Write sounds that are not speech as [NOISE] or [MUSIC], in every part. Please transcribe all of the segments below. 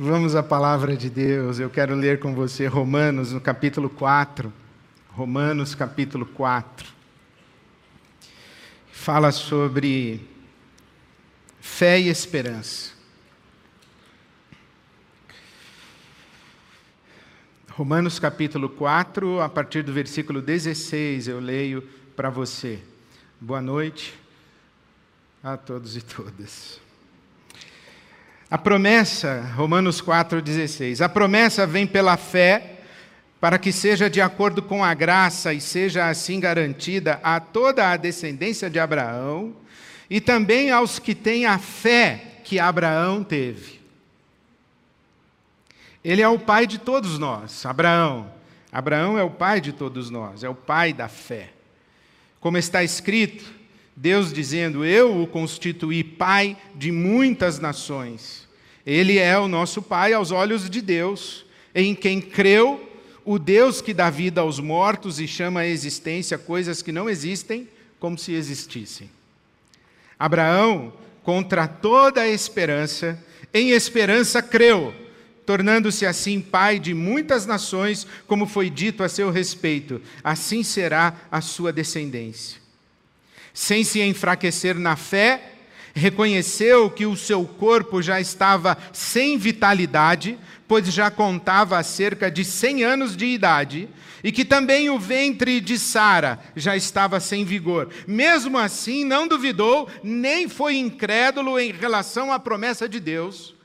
Vamos à palavra de Deus. Eu quero ler com você Romanos, no capítulo 4. Romanos, capítulo 4. Fala sobre fé e esperança. Romanos, capítulo 4, a partir do versículo 16, eu leio para você. Boa noite a todos e todas. A promessa, Romanos 4,16, a promessa vem pela fé, para que seja de acordo com a graça e seja assim garantida a toda a descendência de Abraão e também aos que têm a fé que Abraão teve. Ele é o pai de todos nós, Abraão. Abraão é o pai de todos nós, é o pai da fé. Como está escrito, Deus dizendo: Eu o constituí pai de muitas nações. Ele é o nosso pai aos olhos de Deus, em quem creu o Deus que dá vida aos mortos e chama à existência coisas que não existem como se existissem. Abraão, contra toda a esperança, em esperança creu, tornando-se assim pai de muitas nações, como foi dito a seu respeito, assim será a sua descendência sem se enfraquecer na fé, reconheceu que o seu corpo já estava sem vitalidade, pois já contava cerca de 100 anos de idade, e que também o ventre de Sara já estava sem vigor. Mesmo assim, não duvidou, nem foi incrédulo em relação à promessa de Deus,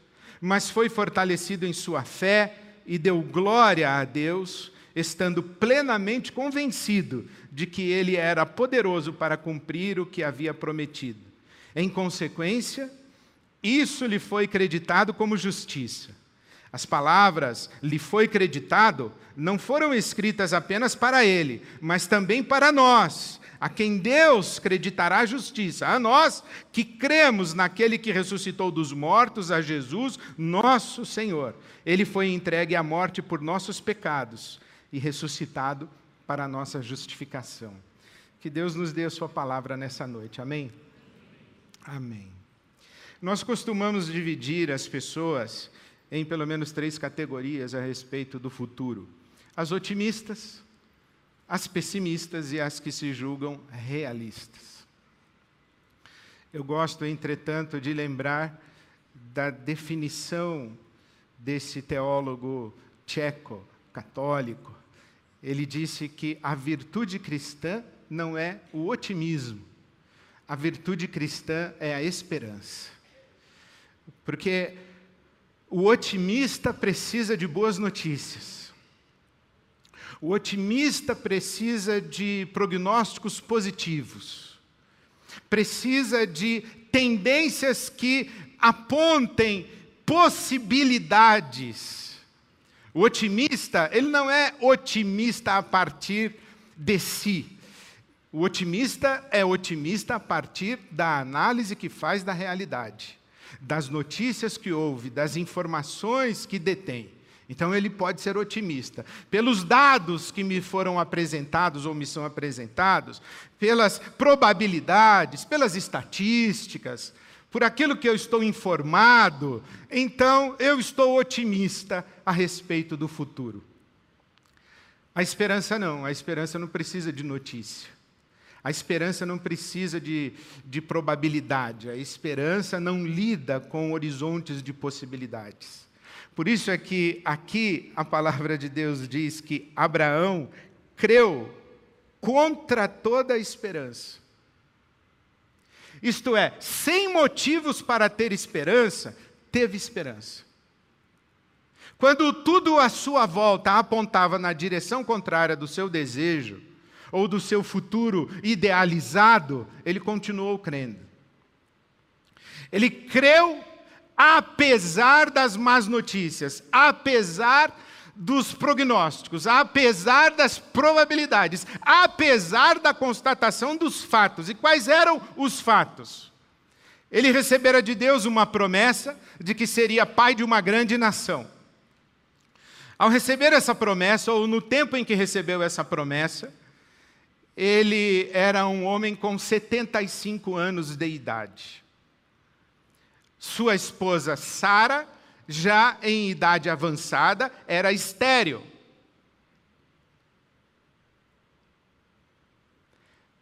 mas foi fortalecido em sua fé e deu glória a Deus, estando plenamente convencido de que ele era poderoso para cumprir o que havia prometido. Em consequência, isso lhe foi creditado como justiça. As palavras lhe foi creditado não foram escritas apenas para ele, mas também para nós, a quem Deus creditará justiça, a nós que cremos naquele que ressuscitou dos mortos, a Jesus, nosso Senhor. Ele foi entregue à morte por nossos pecados e ressuscitado para a nossa justificação. Que Deus nos dê a Sua palavra nessa noite. Amém? Amém. Nós costumamos dividir as pessoas em pelo menos três categorias a respeito do futuro: as otimistas, as pessimistas e as que se julgam realistas. Eu gosto, entretanto, de lembrar da definição desse teólogo tcheco, católico, ele disse que a virtude cristã não é o otimismo, a virtude cristã é a esperança. Porque o otimista precisa de boas notícias. O otimista precisa de prognósticos positivos. Precisa de tendências que apontem possibilidades o otimista, ele não é otimista a partir de si. O otimista é otimista a partir da análise que faz da realidade, das notícias que ouve, das informações que detém. Então ele pode ser otimista. Pelos dados que me foram apresentados ou me são apresentados, pelas probabilidades, pelas estatísticas, por aquilo que eu estou informado, então eu estou otimista a respeito do futuro. A esperança não, a esperança não precisa de notícia. A esperança não precisa de, de probabilidade, a esperança não lida com horizontes de possibilidades. Por isso é que aqui a palavra de Deus diz que Abraão creu contra toda a esperança. Isto é, sem motivos para ter esperança, teve esperança. Quando tudo à sua volta apontava na direção contrária do seu desejo, ou do seu futuro idealizado, ele continuou crendo. Ele creu apesar das más notícias, apesar dos prognósticos, apesar das probabilidades, apesar da constatação dos fatos. E quais eram os fatos? Ele recebera de Deus uma promessa de que seria pai de uma grande nação. Ao receber essa promessa, ou no tempo em que recebeu essa promessa, ele era um homem com 75 anos de idade. Sua esposa Sara já em idade avançada, era estéril.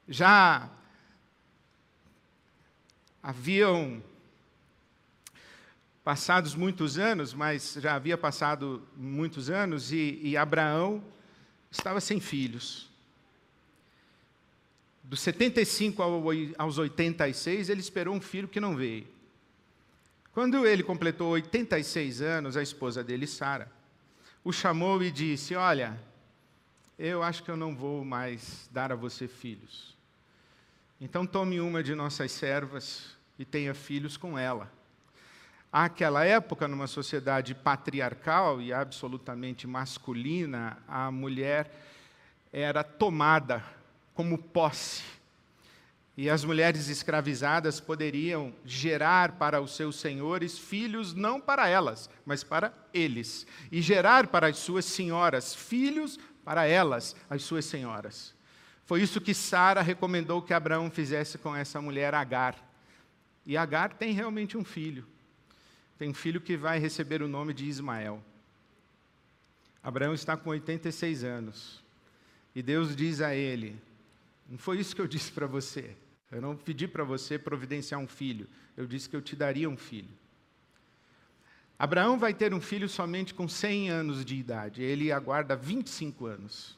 Já haviam passados muitos anos, mas já havia passado muitos anos, e, e Abraão estava sem filhos. Dos 75 aos 86, ele esperou um filho que não veio. Quando ele completou 86 anos, a esposa dele, Sara, o chamou e disse: Olha, eu acho que eu não vou mais dar a você filhos. Então tome uma de nossas servas e tenha filhos com ela. Àquela época, numa sociedade patriarcal e absolutamente masculina, a mulher era tomada como posse. E as mulheres escravizadas poderiam gerar para os seus senhores filhos não para elas, mas para eles, e gerar para as suas senhoras filhos para elas, as suas senhoras. Foi isso que Sara recomendou que Abraão fizesse com essa mulher Agar. E Agar tem realmente um filho. Tem um filho que vai receber o nome de Ismael. Abraão está com 86 anos. E Deus diz a ele: Não foi isso que eu disse para você. Eu não pedi para você providenciar um filho. Eu disse que eu te daria um filho. Abraão vai ter um filho somente com 100 anos de idade. Ele aguarda 25 anos.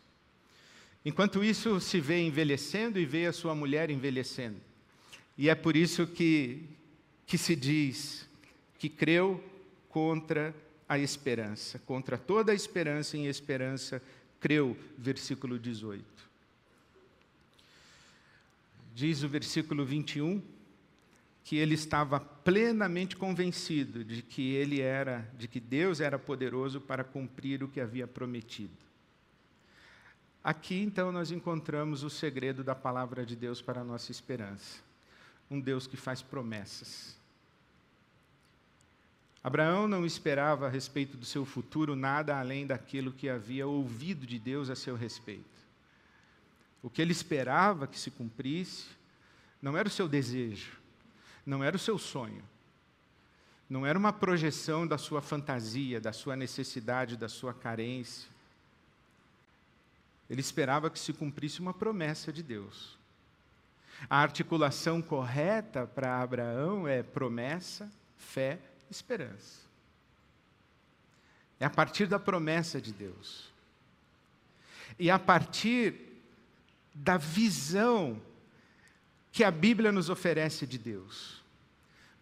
Enquanto isso, se vê envelhecendo e vê a sua mulher envelhecendo. E é por isso que, que se diz que creu contra a esperança. Contra toda a esperança em esperança, creu, versículo 18. Diz o versículo 21 que ele estava plenamente convencido de que ele era, de que Deus era poderoso para cumprir o que havia prometido. Aqui então nós encontramos o segredo da palavra de Deus para a nossa esperança um Deus que faz promessas. Abraão não esperava a respeito do seu futuro nada além daquilo que havia ouvido de Deus a seu respeito. O que ele esperava que se cumprisse não era o seu desejo, não era o seu sonho, não era uma projeção da sua fantasia, da sua necessidade, da sua carência. Ele esperava que se cumprisse uma promessa de Deus. A articulação correta para Abraão é promessa, fé, esperança. É a partir da promessa de Deus. E a partir da visão que a Bíblia nos oferece de Deus.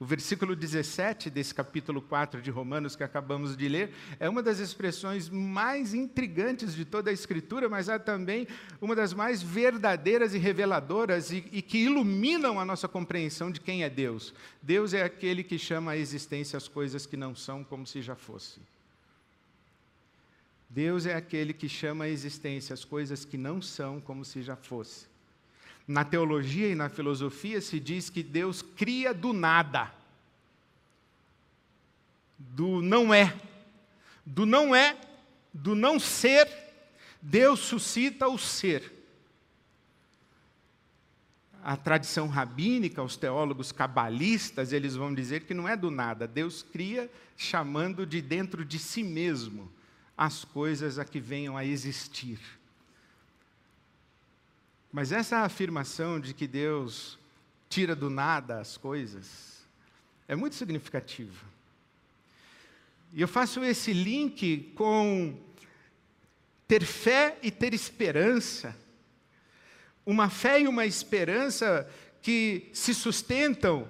O versículo 17 desse capítulo 4 de Romanos que acabamos de ler é uma das expressões mais intrigantes de toda a Escritura, mas é também uma das mais verdadeiras e reveladoras e, e que iluminam a nossa compreensão de quem é Deus. Deus é aquele que chama à existência as coisas que não são como se já fossem. Deus é aquele que chama à existência as coisas que não são como se já fossem. Na teologia e na filosofia se diz que Deus cria do nada. Do não é. Do não é, do não ser, Deus suscita o ser. A tradição rabínica, os teólogos cabalistas, eles vão dizer que não é do nada. Deus cria chamando de dentro de si mesmo as coisas a que venham a existir. Mas essa afirmação de que Deus tira do nada as coisas é muito significativa. E eu faço esse link com ter fé e ter esperança. Uma fé e uma esperança que se sustentam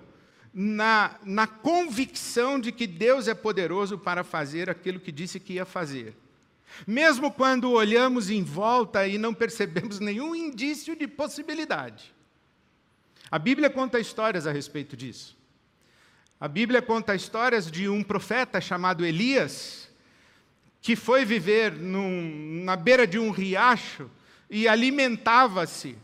na, na convicção de que Deus é poderoso para fazer aquilo que disse que ia fazer. Mesmo quando olhamos em volta e não percebemos nenhum indício de possibilidade. A Bíblia conta histórias a respeito disso. A Bíblia conta histórias de um profeta chamado Elias, que foi viver num, na beira de um riacho e alimentava-se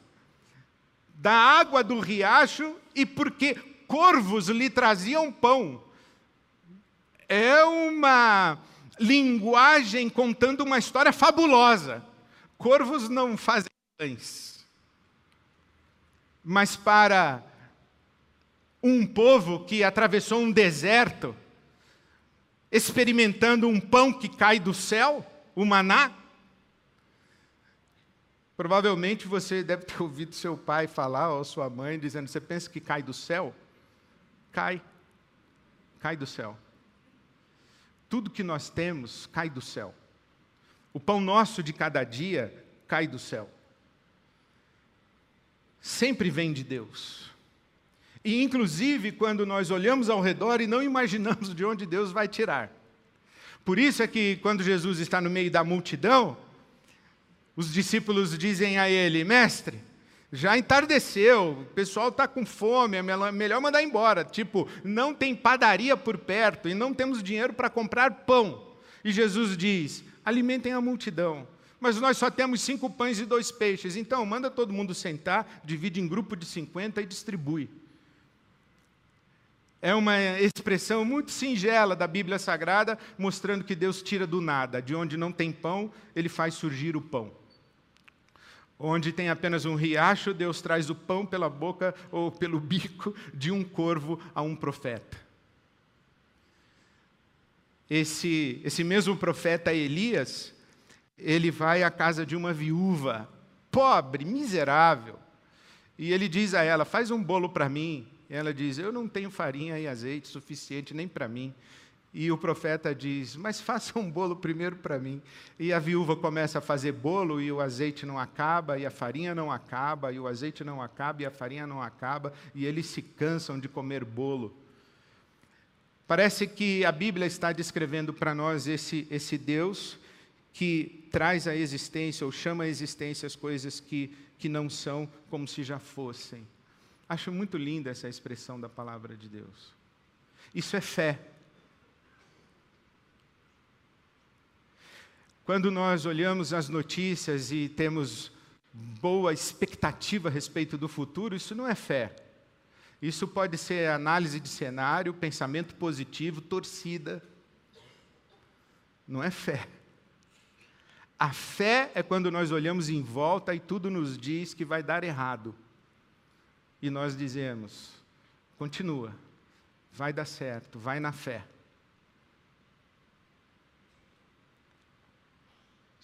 da água do riacho e porque corvos lhe traziam pão. É uma linguagem contando uma história fabulosa. Corvos não fazem pães. Mas para um povo que atravessou um deserto, experimentando um pão que cai do céu, o maná? Provavelmente você deve ter [LAUGHS] ouvido seu pai falar, ou sua mãe, dizendo: Você pensa que cai do céu? Cai. Cai do céu. Tudo que nós temos cai do céu. O pão nosso de cada dia cai do céu. Sempre vem de Deus. E, inclusive, quando nós olhamos ao redor e não imaginamos de onde Deus vai tirar. Por isso é que, quando Jesus está no meio da multidão, os discípulos dizem a ele: Mestre, já entardeceu, o pessoal está com fome, é melhor mandar embora. Tipo, não tem padaria por perto e não temos dinheiro para comprar pão. E Jesus diz: alimentem a multidão. Mas nós só temos cinco pães e dois peixes. Então, manda todo mundo sentar, divide em grupo de 50 e distribui. É uma expressão muito singela da Bíblia Sagrada, mostrando que Deus tira do nada. De onde não tem pão, ele faz surgir o pão. Onde tem apenas um riacho, Deus traz o pão pela boca ou pelo bico de um corvo a um profeta. Esse, esse mesmo profeta Elias, ele vai à casa de uma viúva, pobre, miserável, e ele diz a ela: Faz um bolo para mim. E ela diz: Eu não tenho farinha e azeite suficiente nem para mim. E o profeta diz: Mas faça um bolo primeiro para mim. E a viúva começa a fazer bolo e o azeite não acaba, e a farinha não acaba, e o azeite não acaba, e a farinha não acaba, e eles se cansam de comer bolo. Parece que a Bíblia está descrevendo para nós esse, esse Deus que traz à existência ou chama à existência as coisas que, que não são como se já fossem. Acho muito linda essa expressão da palavra de Deus. Isso é fé. Quando nós olhamos as notícias e temos boa expectativa a respeito do futuro, isso não é fé. Isso pode ser análise de cenário, pensamento positivo, torcida. Não é fé. A fé é quando nós olhamos em volta e tudo nos diz que vai dar errado. E nós dizemos: continua, vai dar certo, vai na fé.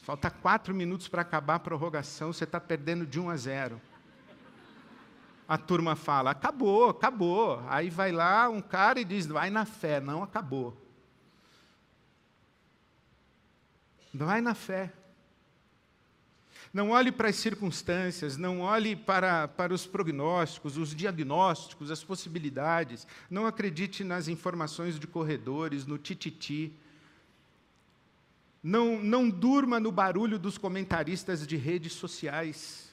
Falta quatro minutos para acabar a prorrogação, você está perdendo de 1 a 0. A turma fala: acabou, acabou. Aí vai lá um cara e diz: vai na fé. Não acabou. Vai na fé. Não olhe para as circunstâncias, não olhe para, para os prognósticos, os diagnósticos, as possibilidades. Não acredite nas informações de corredores, no tititi. Não, não durma no barulho dos comentaristas de redes sociais.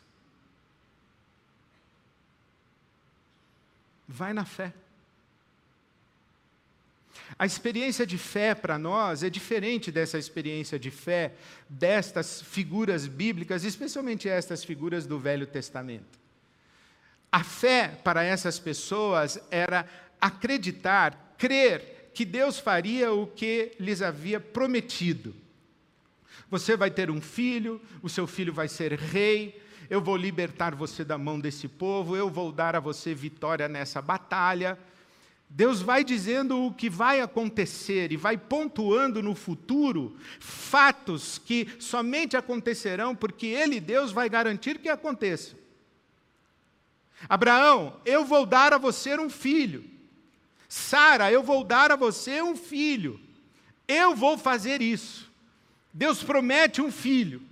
Vai na fé. A experiência de fé para nós é diferente dessa experiência de fé destas figuras bíblicas, especialmente estas figuras do Velho Testamento. A fé para essas pessoas era acreditar, crer que Deus faria o que lhes havia prometido. Você vai ter um filho, o seu filho vai ser rei, eu vou libertar você da mão desse povo, eu vou dar a você vitória nessa batalha. Deus vai dizendo o que vai acontecer e vai pontuando no futuro fatos que somente acontecerão porque Ele, Deus, vai garantir que aconteça. Abraão, eu vou dar a você um filho. Sara, eu vou dar a você um filho. Eu vou fazer isso. Deus promete um filho.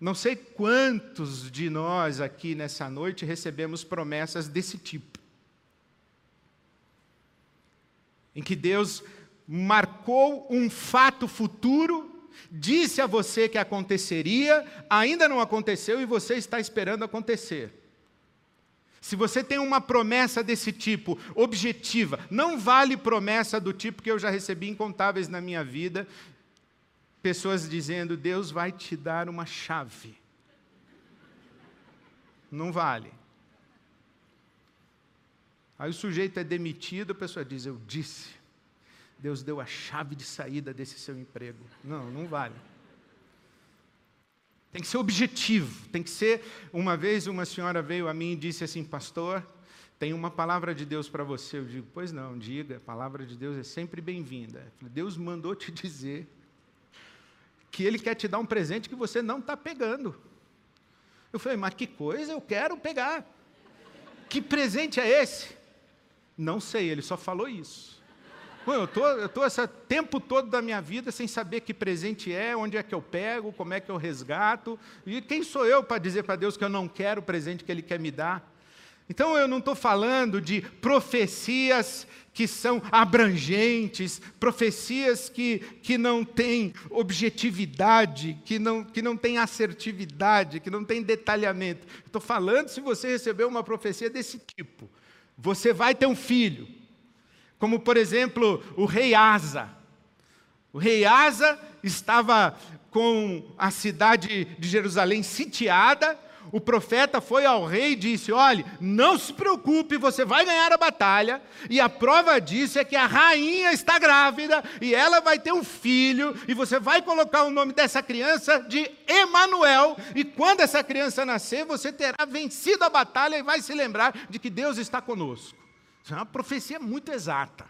Não sei quantos de nós aqui nessa noite recebemos promessas desse tipo. em que Deus marcou um fato futuro, disse a você que aconteceria, ainda não aconteceu e você está esperando acontecer. Se você tem uma promessa desse tipo, objetiva, não vale promessa do tipo que eu já recebi incontáveis na minha vida, pessoas dizendo: Deus vai te dar uma chave. Não vale. Aí o sujeito é demitido, a pessoa diz: Eu disse. Deus deu a chave de saída desse seu emprego. Não, não vale. Tem que ser objetivo, tem que ser. Uma vez uma senhora veio a mim e disse assim, pastor, tem uma palavra de Deus para você. Eu digo, pois não, diga, a palavra de Deus é sempre bem-vinda. Deus mandou te [LAUGHS] dizer que Ele quer te dar um presente que você não está pegando. Eu falei, mas que coisa, eu quero pegar. Que presente é esse? Não sei, ele só falou isso. Pô, eu tô, estou esse tempo todo da minha vida sem saber que presente é, onde é que eu pego, como é que eu resgato. E quem sou eu para dizer para Deus que eu não quero o presente que Ele quer me dar? Então eu não estou falando de profecias que são abrangentes, profecias que, que não têm objetividade, que não, que não têm assertividade, que não têm detalhamento. Estou falando se você recebeu uma profecia desse tipo. Você vai ter um filho. Como, por exemplo, o rei Asa. O rei Asa estava com a cidade de Jerusalém sitiada, o profeta foi ao rei e disse: Olhe, não se preocupe, você vai ganhar a batalha. E a prova disso é que a rainha está grávida e ela vai ter um filho, e você vai colocar o nome dessa criança de Emanuel. E quando essa criança nascer, você terá vencido a batalha e vai se lembrar de que Deus está conosco. Isso é uma profecia muito exata.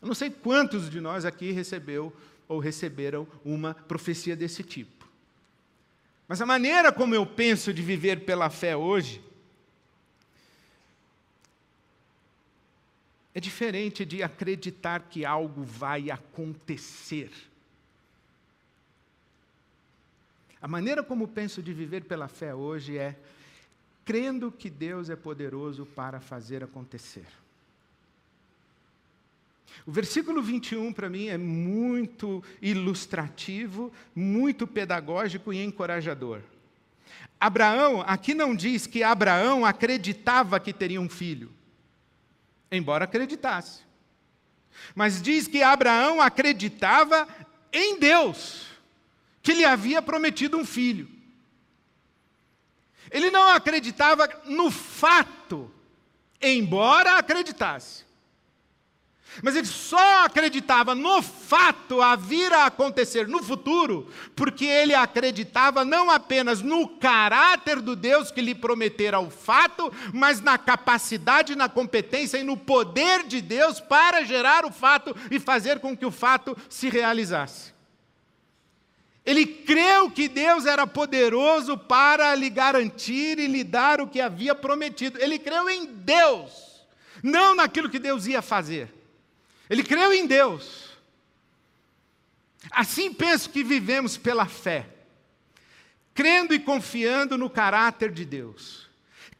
Eu não sei quantos de nós aqui recebeu ou receberam uma profecia desse tipo. Mas a maneira como eu penso de viver pela fé hoje é diferente de acreditar que algo vai acontecer. A maneira como penso de viver pela fé hoje é crendo que Deus é poderoso para fazer acontecer. O versículo 21 para mim é muito ilustrativo, muito pedagógico e encorajador. Abraão, aqui não diz que Abraão acreditava que teria um filho, embora acreditasse. Mas diz que Abraão acreditava em Deus, que lhe havia prometido um filho. Ele não acreditava no fato, embora acreditasse. Mas ele só acreditava no fato a vir a acontecer no futuro, porque ele acreditava não apenas no caráter do Deus que lhe prometera o fato, mas na capacidade, na competência e no poder de Deus para gerar o fato e fazer com que o fato se realizasse. Ele creu que Deus era poderoso para lhe garantir e lhe dar o que havia prometido. Ele creu em Deus, não naquilo que Deus ia fazer. Ele creu em Deus. Assim penso que vivemos pela fé, crendo e confiando no caráter de Deus,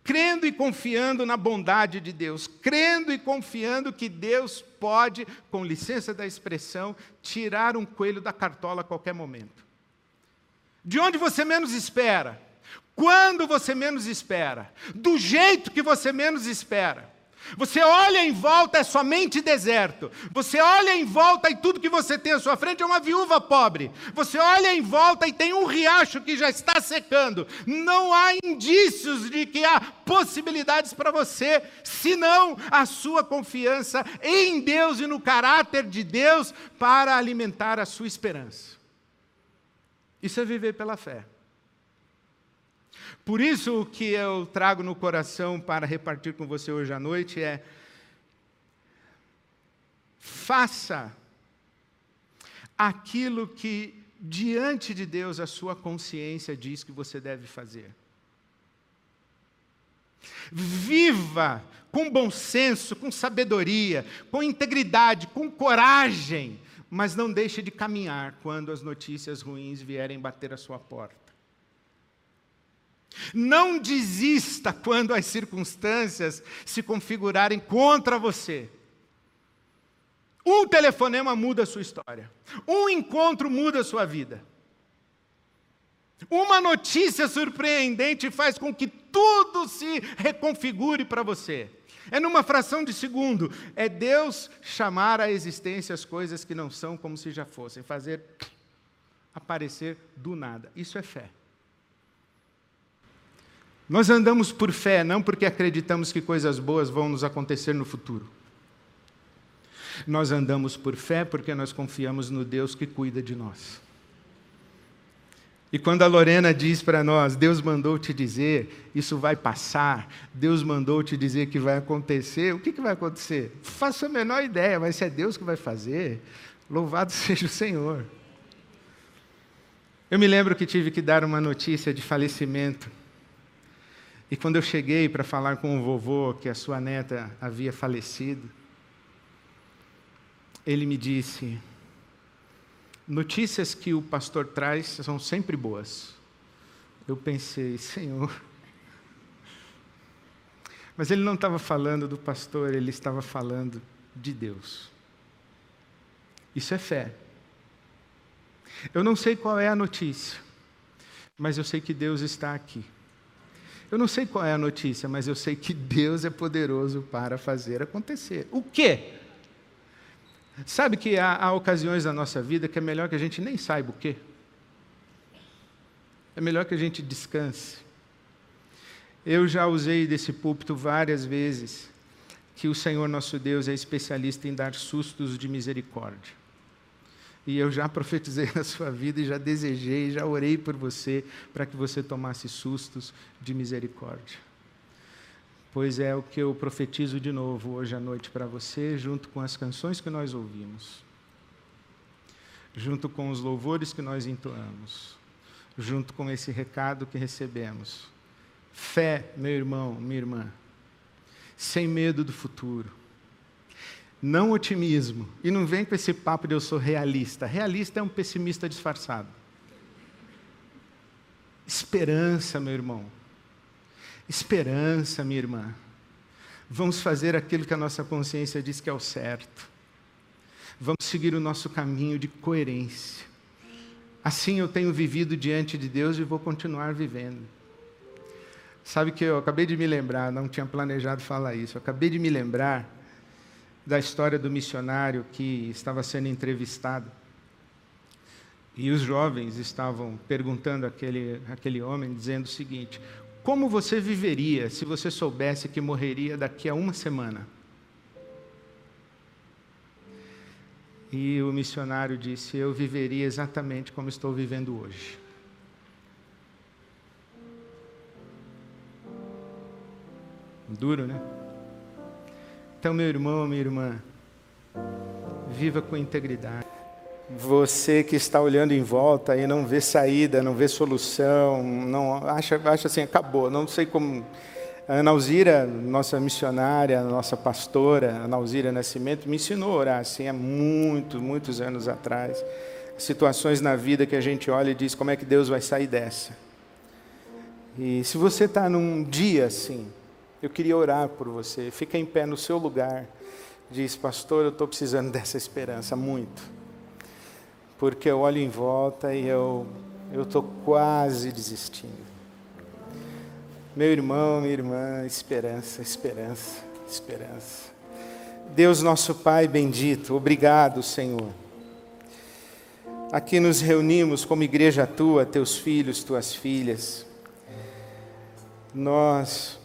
crendo e confiando na bondade de Deus, crendo e confiando que Deus pode, com licença da expressão, tirar um coelho da cartola a qualquer momento. De onde você menos espera, quando você menos espera, do jeito que você menos espera. Você olha em volta, é somente deserto. Você olha em volta e tudo que você tem à sua frente é uma viúva pobre. Você olha em volta e tem um riacho que já está secando. Não há indícios de que há possibilidades para você, senão a sua confiança em Deus e no caráter de Deus para alimentar a sua esperança. Isso é viver pela fé. Por isso, o que eu trago no coração para repartir com você hoje à noite é: faça aquilo que diante de Deus a sua consciência diz que você deve fazer. Viva com bom senso, com sabedoria, com integridade, com coragem, mas não deixe de caminhar quando as notícias ruins vierem bater a sua porta. Não desista quando as circunstâncias se configurarem contra você. Um telefonema muda a sua história. Um encontro muda a sua vida. Uma notícia surpreendente faz com que tudo se reconfigure para você. É numa fração de segundo. É Deus chamar à existência as coisas que não são como se já fossem, fazer aparecer do nada. Isso é fé. Nós andamos por fé, não porque acreditamos que coisas boas vão nos acontecer no futuro. Nós andamos por fé porque nós confiamos no Deus que cuida de nós. E quando a Lorena diz para nós, Deus mandou te dizer, isso vai passar, Deus mandou te dizer que vai acontecer, o que, que vai acontecer? Faço a menor ideia, mas se é Deus que vai fazer, louvado [LAUGHS] seja o Senhor. Eu me lembro que tive que dar uma notícia de falecimento. E quando eu cheguei para falar com o vovô que a sua neta havia falecido, ele me disse: notícias que o pastor traz são sempre boas. Eu pensei, Senhor. Mas ele não estava falando do pastor, ele estava falando de Deus. Isso é fé. Eu não sei qual é a notícia, mas eu sei que Deus está aqui. Eu não sei qual é a notícia, mas eu sei que Deus é poderoso para fazer acontecer. O quê? Sabe que há, há ocasiões na nossa vida que é melhor que a gente nem saiba o quê? É melhor que a gente descanse. Eu já usei desse púlpito várias vezes que o Senhor nosso Deus é especialista em dar sustos de misericórdia. E eu já profetizei [LAUGHS] na sua vida e já desejei, já orei por você para que você tomasse sustos de misericórdia. Pois é o que eu profetizo de novo hoje à noite para você, junto com as canções que nós ouvimos, junto com os louvores que nós entoamos, junto com esse recado que recebemos. Fé, meu irmão, minha irmã, sem medo do futuro não otimismo. E não vem com esse papo de eu sou realista. Realista é um pessimista disfarçado. Esperança, meu irmão. Esperança, minha irmã. Vamos fazer aquilo que a nossa consciência diz que é o certo. Vamos seguir o nosso caminho de coerência. Assim eu tenho vivido diante de Deus e vou continuar vivendo. Sabe que eu acabei de me lembrar, não tinha planejado falar isso, eu acabei de me lembrar da história do missionário que estava sendo entrevistado. E os jovens estavam perguntando àquele, àquele homem, dizendo o seguinte: Como você viveria se você soubesse que morreria daqui a uma semana? E o missionário disse: Eu viveria exatamente como estou vivendo hoje. Duro, né? Então, meu irmão, minha irmã, viva com integridade. Você que está olhando em volta e não vê saída, não vê solução, não acha, acha assim, acabou. Não sei como. A Ana Alzira, nossa missionária, nossa pastora, Ana Alzira Nascimento, me ensinou a orar assim há muitos, muitos anos atrás. Situações na vida que a gente olha e diz como é que Deus vai sair dessa. E se você está num dia assim, eu queria orar por você. Fica em pé no seu lugar. Diz, pastor, eu estou precisando [LAUGHS] dessa esperança muito. Porque eu olho em volta e eu estou quase desistindo. Meu irmão, minha irmã, esperança, esperança, esperança. Deus nosso Pai bendito, obrigado, Senhor. Aqui nos reunimos como igreja tua, teus filhos, tuas filhas. Nós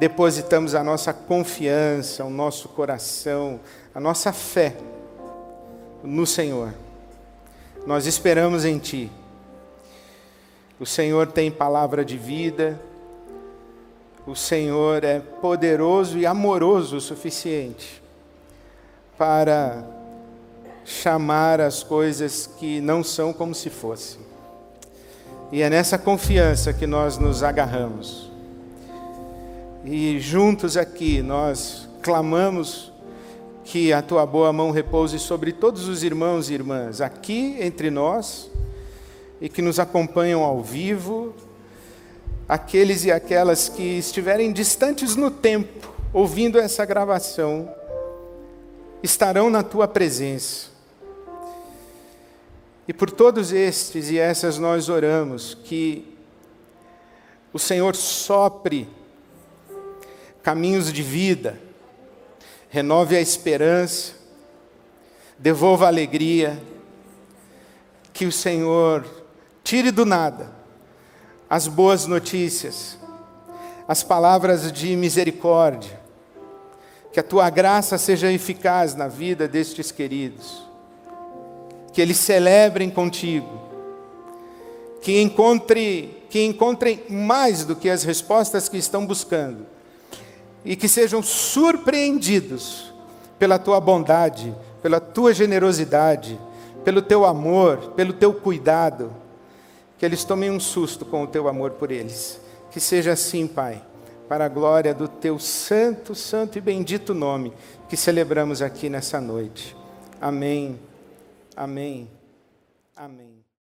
depositamos a nossa confiança, o nosso coração, a nossa fé no Senhor. Nós esperamos em Ti. O Senhor tem palavra de vida, o Senhor é poderoso e amoroso o suficiente para chamar as coisas que não são como se fossem. E é nessa confiança que nós nos agarramos. E juntos aqui nós clamamos que a tua boa mão repouse sobre todos os irmãos e irmãs aqui entre nós e que nos acompanham ao vivo, aqueles e aquelas que estiverem distantes no tempo, ouvindo essa gravação, estarão na tua presença. E por todos estes e essas nós oramos que o Senhor sopre caminhos de vida, renove a esperança, devolva a alegria, que o Senhor tire do nada as boas notícias, as palavras de misericórdia, que a tua graça seja eficaz na vida destes queridos, que eles celebrem contigo, que encontre, que encontrem mais do que as respostas que estão buscando e que sejam surpreendidos pela tua bondade, pela tua generosidade, pelo teu amor, pelo teu cuidado, que eles tomem um susto com o teu amor por eles. Que seja assim, Pai, para a glória do teu santo, santo e bendito nome que celebramos aqui nessa noite. Amém. Amém. Amém.